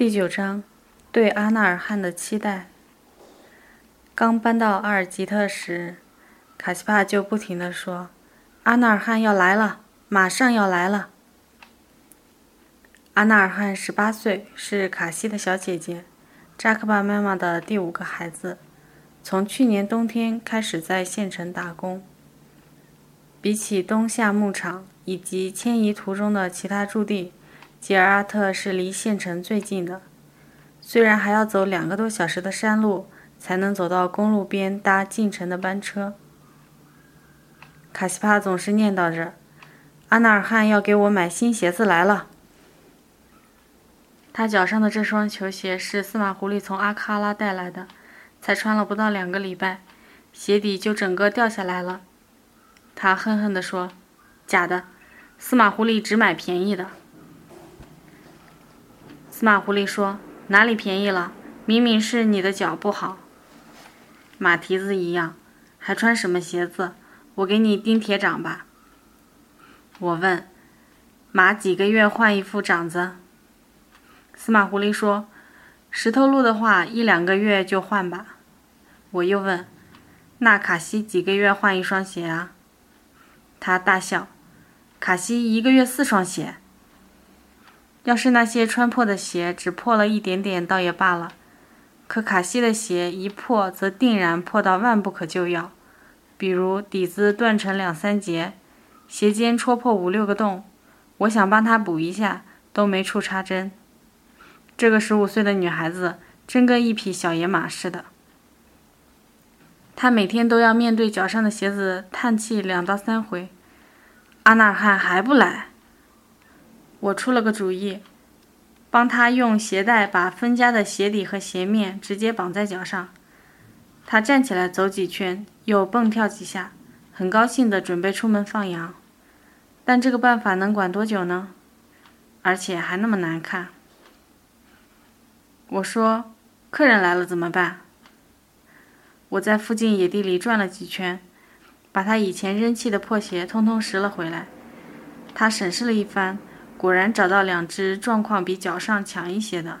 第九章，对阿纳尔汗的期待。刚搬到阿尔吉特时，卡西帕就不停地说：“阿纳尔汗要来了，马上要来了。”阿纳尔汗十八岁，是卡西的小姐姐，扎克巴妈妈的第五个孩子。从去年冬天开始在县城打工。比起冬夏牧场以及迁移途中的其他驻地，吉尔阿特是离县城最近的，虽然还要走两个多小时的山路才能走到公路边搭进城的班车。卡西帕总是念叨着：“阿纳尔汗要给我买新鞋子来了。”他脚上的这双球鞋是司马狐狸从阿喀拉带来的，才穿了不到两个礼拜，鞋底就整个掉下来了。他恨恨地说：“假的，司马狐狸只买便宜的。”司马狐狸说：“哪里便宜了？明明是你的脚不好，马蹄子一样，还穿什么鞋子？我给你钉铁掌吧。”我问：“马几个月换一副掌子？”司马狐狸说：“石头路的话，一两个月就换吧。”我又问：“那卡西几个月换一双鞋啊？”他大笑：“卡西一个月四双鞋。”要是那些穿破的鞋只破了一点点，倒也罢了。可卡西的鞋一破，则定然破到万不可救药。比如底子断成两三截，鞋尖戳破五六个洞，我想帮他补一下，都没处插针。这个十五岁的女孩子真跟一匹小野马似的。她每天都要面对脚上的鞋子叹气两到三回。阿纳尔汗还不来。我出了个主意，帮他用鞋带把分家的鞋底和鞋面直接绑在脚上。他站起来走几圈，又蹦跳几下，很高兴地准备出门放羊。但这个办法能管多久呢？而且还那么难看。我说：“客人来了怎么办？”我在附近野地里转了几圈，把他以前扔弃的破鞋通通拾了回来。他审视了一番。果然找到两只状况比脚上强一些的，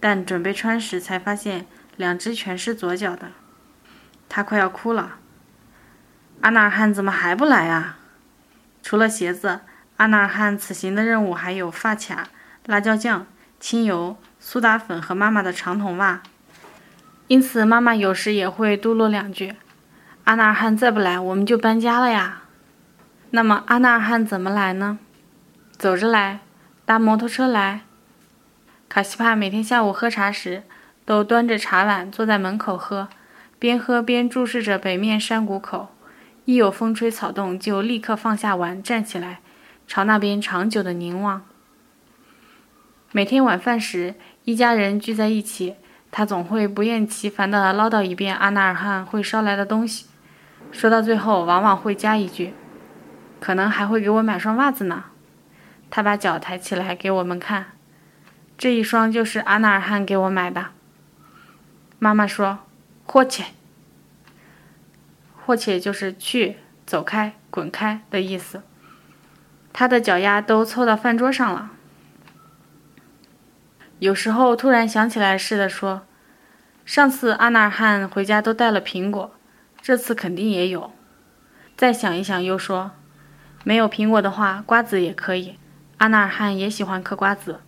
但准备穿时才发现两只全是左脚的，他快要哭了。阿纳尔汗怎么还不来啊？除了鞋子，阿纳尔汗此行的任务还有发卡、辣椒酱、清油、苏打粉和妈妈的长筒袜，因此妈妈有时也会嘟噜两句：“阿纳尔汗再不来，我们就搬家了呀。”那么阿纳尔汗怎么来呢？走着来，搭摩托车来。卡西帕每天下午喝茶时，都端着茶碗坐在门口喝，边喝边注视着北面山谷口。一有风吹草动，就立刻放下碗，站起来，朝那边长久的凝望。每天晚饭时，一家人聚在一起，他总会不厌其烦地唠叨一遍阿纳尔汗会捎来的东西，说到最后，往往会加一句：“可能还会给我买双袜子呢。”他把脚抬起来给我们看，这一双就是阿纳尔汗给我买的。妈妈说：“霍切，霍切就是去，走开，滚开的意思。”他的脚丫都凑到饭桌上了。有时候突然想起来似的说：“上次阿纳尔汗回家都带了苹果，这次肯定也有。”再想一想又说：“没有苹果的话，瓜子也可以。”阿纳尔汗也喜欢嗑瓜子，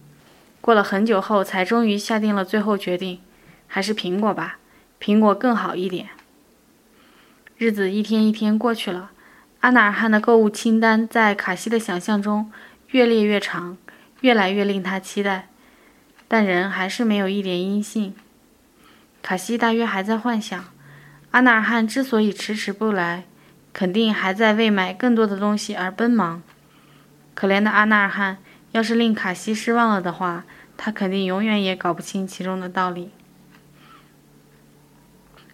过了很久后才终于下定了最后决定，还是苹果吧，苹果更好一点。日子一天一天过去了，阿纳尔汗的购物清单在卡西的想象中越列越长，越来越令他期待，但人还是没有一点音信。卡西大约还在幻想，阿纳尔汗之所以迟迟不来，肯定还在为买更多的东西而奔忙。可怜的阿纳尔汗，要是令卡西失望了的话，他肯定永远也搞不清其中的道理。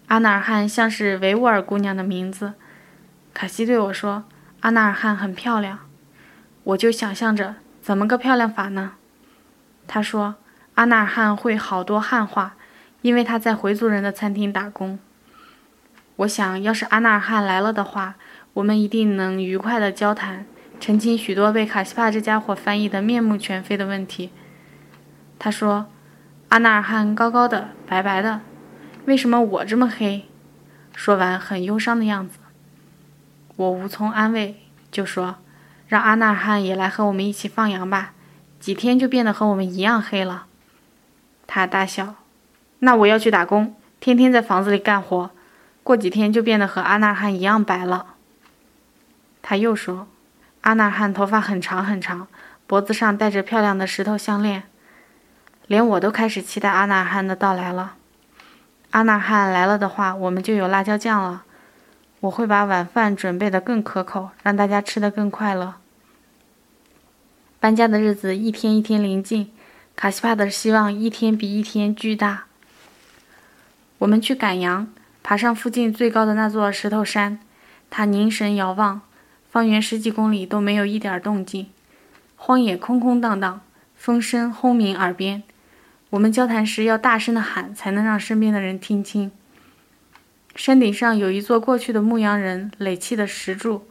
阿纳尔汗像是维吾尔姑娘的名字。卡西对我说：“阿纳尔汗很漂亮。”我就想象着怎么个漂亮法呢？他说：“阿纳尔汗会好多汉话，因为他在回族人的餐厅打工。”我想要是阿纳尔汗来了的话，我们一定能愉快的交谈。澄清许多被卡西帕这家伙翻译得面目全非的问题。他说：“阿纳尔汗高高的，白白的，为什么我这么黑？”说完，很忧伤的样子。我无从安慰，就说：“让阿纳尔汗也来和我们一起放羊吧，几天就变得和我们一样黑了。”他大笑：“那我要去打工，天天在房子里干活，过几天就变得和阿纳尔汗一样白了。”他又说：“阿纳汉头发很长很长，脖子上戴着漂亮的石头项链。”连我都开始期待阿纳汉的到来了。阿纳汉来了的话，我们就有辣椒酱了。我会把晚饭准备得更可口，让大家吃得更快乐。搬家的日子一天一天临近，卡西帕的希望一天比一天巨大。我们去赶羊，爬上附近最高的那座石头山。他凝神遥望，方圆十几公里都没有一点动静，荒野空空荡荡，风声轰鸣耳边。我们交谈时要大声的喊，才能让身边的人听清。山顶上有一座过去的牧羊人垒砌的石柱，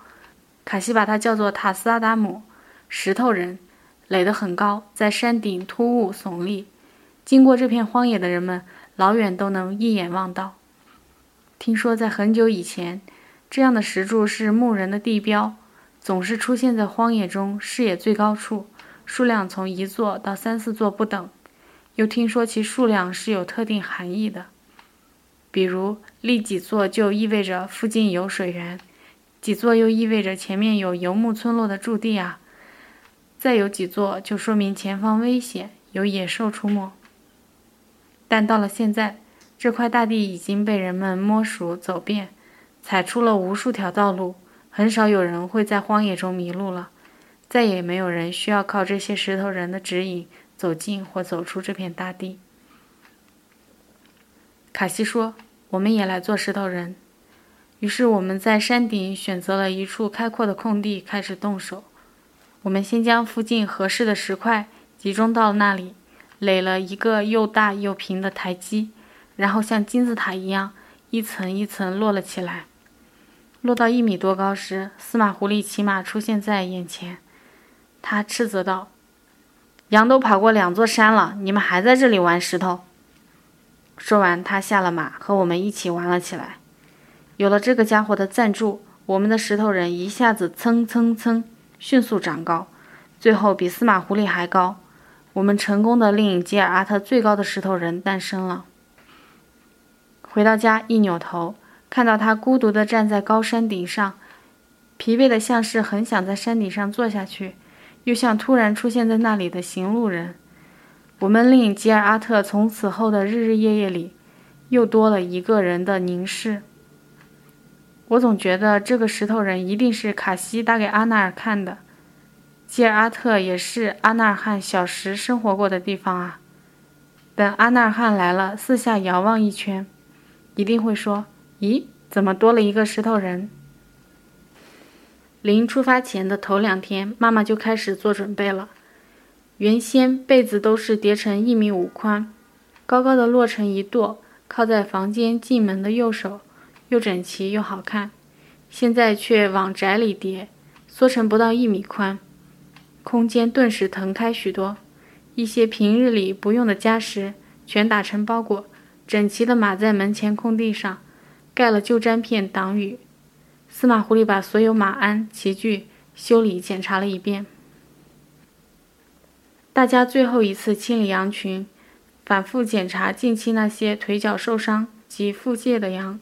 卡西把它叫做塔斯阿达姆石头人，垒得很高，在山顶突兀耸立。经过这片荒野的人们，老远都能一眼望到。听说在很久以前，这样的石柱是牧人的地标，总是出现在荒野中视野最高处，数量从一座到三四座不等。又听说其数量是有特定含义的，比如立几座就意味着附近有水源，几座又意味着前面有游牧村落的驻地啊，再有几座就说明前方危险，有野兽出没。但到了现在，这块大地已经被人们摸熟走遍，踩出了无数条道路，很少有人会在荒野中迷路了，再也没有人需要靠这些石头人的指引。走进或走出这片大地，卡西说：“我们也来做石头人。”于是我们在山顶选择了一处开阔的空地，开始动手。我们先将附近合适的石块集中到那里，垒了一个又大又平的台基，然后像金字塔一样一层一层摞了起来。落到一米多高时，司马狐狸骑马出现在眼前，他斥责道。羊都跑过两座山了，你们还在这里玩石头？说完，他下了马，和我们一起玩了起来。有了这个家伙的赞助，我们的石头人一下子蹭蹭蹭迅速长高，最后比司马狐狸还高。我们成功的令吉尔阿特最高的石头人诞生了。回到家，一扭头，看到他孤独地站在高山顶上，疲惫的像是很想在山顶上坐下去。又像突然出现在那里的行路人，我们令吉尔阿特从此后的日日夜夜里，又多了一个人的凝视。我总觉得这个石头人一定是卡西打给阿纳尔看的。吉尔阿特也是阿纳尔汗小时生活过的地方啊。等阿纳尔汗来了，四下遥望一圈，一定会说：“咦，怎么多了一个石头人？”临出发前的头两天，妈妈就开始做准备了。原先被子都是叠成一米五宽，高高的摞成一垛，靠在房间进门的右手，又整齐又好看。现在却往窄里叠，缩成不到一米宽，空间顿时腾开许多。一些平日里不用的家什全打成包裹，整齐地码在门前空地上，盖了旧毡片挡雨。司马狐狸把所有马鞍、骑具修理检查了一遍。大家最后一次清理羊群，反复检查近期那些腿脚受伤及腹泻的羊。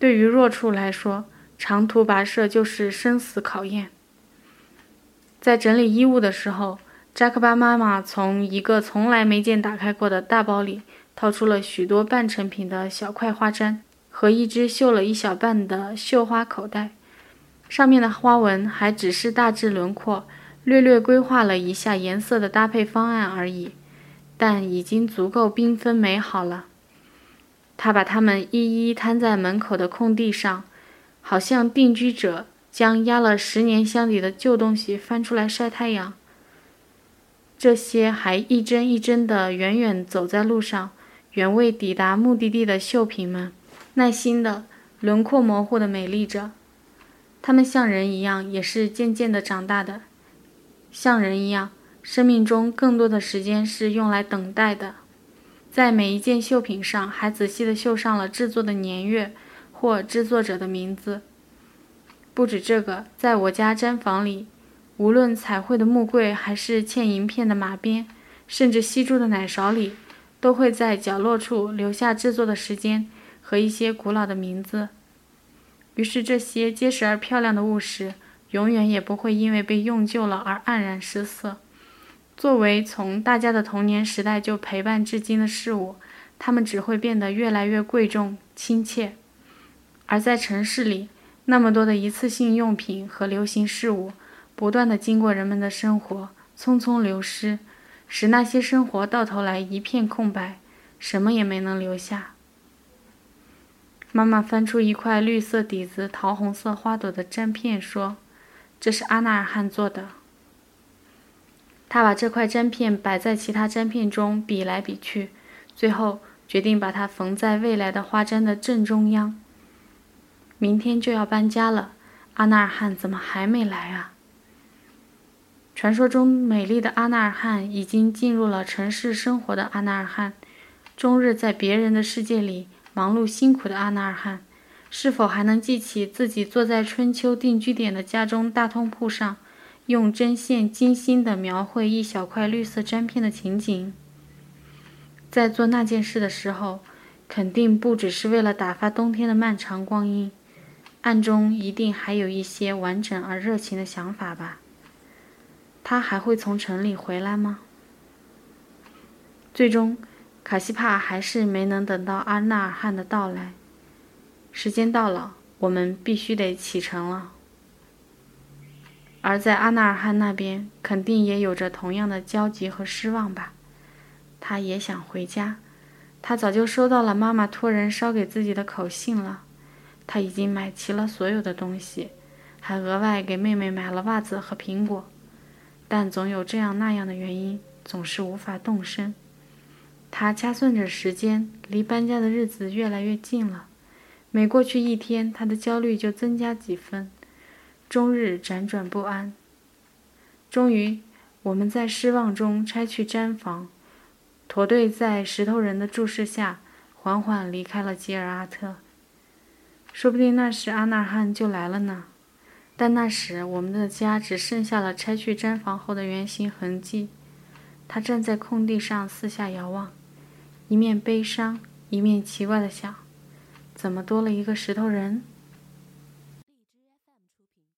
对于弱处来说，长途跋涉就是生死考验。在整理衣物的时候，扎克巴妈妈从一个从来没见打开过的大包里掏出了许多半成品的小块花毡。和一只绣了一小半的绣花口袋，上面的花纹还只是大致轮廓，略略规划了一下颜色的搭配方案而已，但已经足够缤纷美好了。他把它们一一摊在门口的空地上，好像定居者将压了十年箱底的旧东西翻出来晒太阳。这些还一针一针地远远走在路上，远未抵达目的地的绣品们。耐心的，轮廓模糊的美丽着，他们像人一样，也是渐渐的长大的。像人一样，生命中更多的时间是用来等待的。在每一件绣品上还仔细地绣上了制作的年月或制作者的名字。不止这个，在我家毡房里，无论彩绘的木柜，还是嵌银片的马鞭，甚至吸珠的奶勺里，都会在角落处留下制作的时间和一些古老的名字。于是，这些结实而漂亮的物实，永远也不会因为被用旧了而黯然失色。作为从大家的童年时代就陪伴至今的事物，它们只会变得越来越贵重、亲切。而在城市里，那么多的一次性用品和流行事物，不断的经过人们的生活，匆匆流失，使那些生活到头来一片空白，什么也没能留下。妈妈翻出一块绿色底子、桃红色花朵的粘片，说：“这是阿纳尔汗做的。”他把这块粘片摆在其他粘片中比来比去，最后决定把它缝在未来的花毡的正中央。明天就要搬家了，阿纳尔汗怎么还没来啊？传说中美丽的阿纳尔汗已经进入了城市生活的阿纳尔汗，终日在别人的世界里忙碌辛苦的阿纳尔汗，是否还能记起自己坐在春秋定居点的家中大通铺上，用针线精心地描绘一小块绿色粘片的情景？在做那件事的时候，肯定不只是为了打发冬天的漫长光阴。暗中一定还有一些完整而热情的想法吧。他还会从城里回来吗？最终，卡西帕还是没能等到阿纳尔汗的到来。时间到了，我们必须得启程了。而在阿纳尔汗那边，肯定也有着同样的焦急和失望吧。他也想回家。他早就收到了妈妈托人捎给自己的口信了。他已经买齐了所有的东西，还额外给妹妹买了袜子和苹果，但总有这样那样的原因，总是无法动身。他掐算着时间，离搬家的日子越来越近了。每过去一天，他的焦虑就增加几分，终日辗转不安。终于，我们在失望中拆去毡房，驼队在石头人的注视下，缓缓离开了吉尔阿特。说不定那时阿纳汗就来了呢，但那时我们的家只剩下了拆去毡房后的圆形痕迹。他站在空地上四下遥望，一面悲伤，一面奇怪的想：怎么多了一个石头人？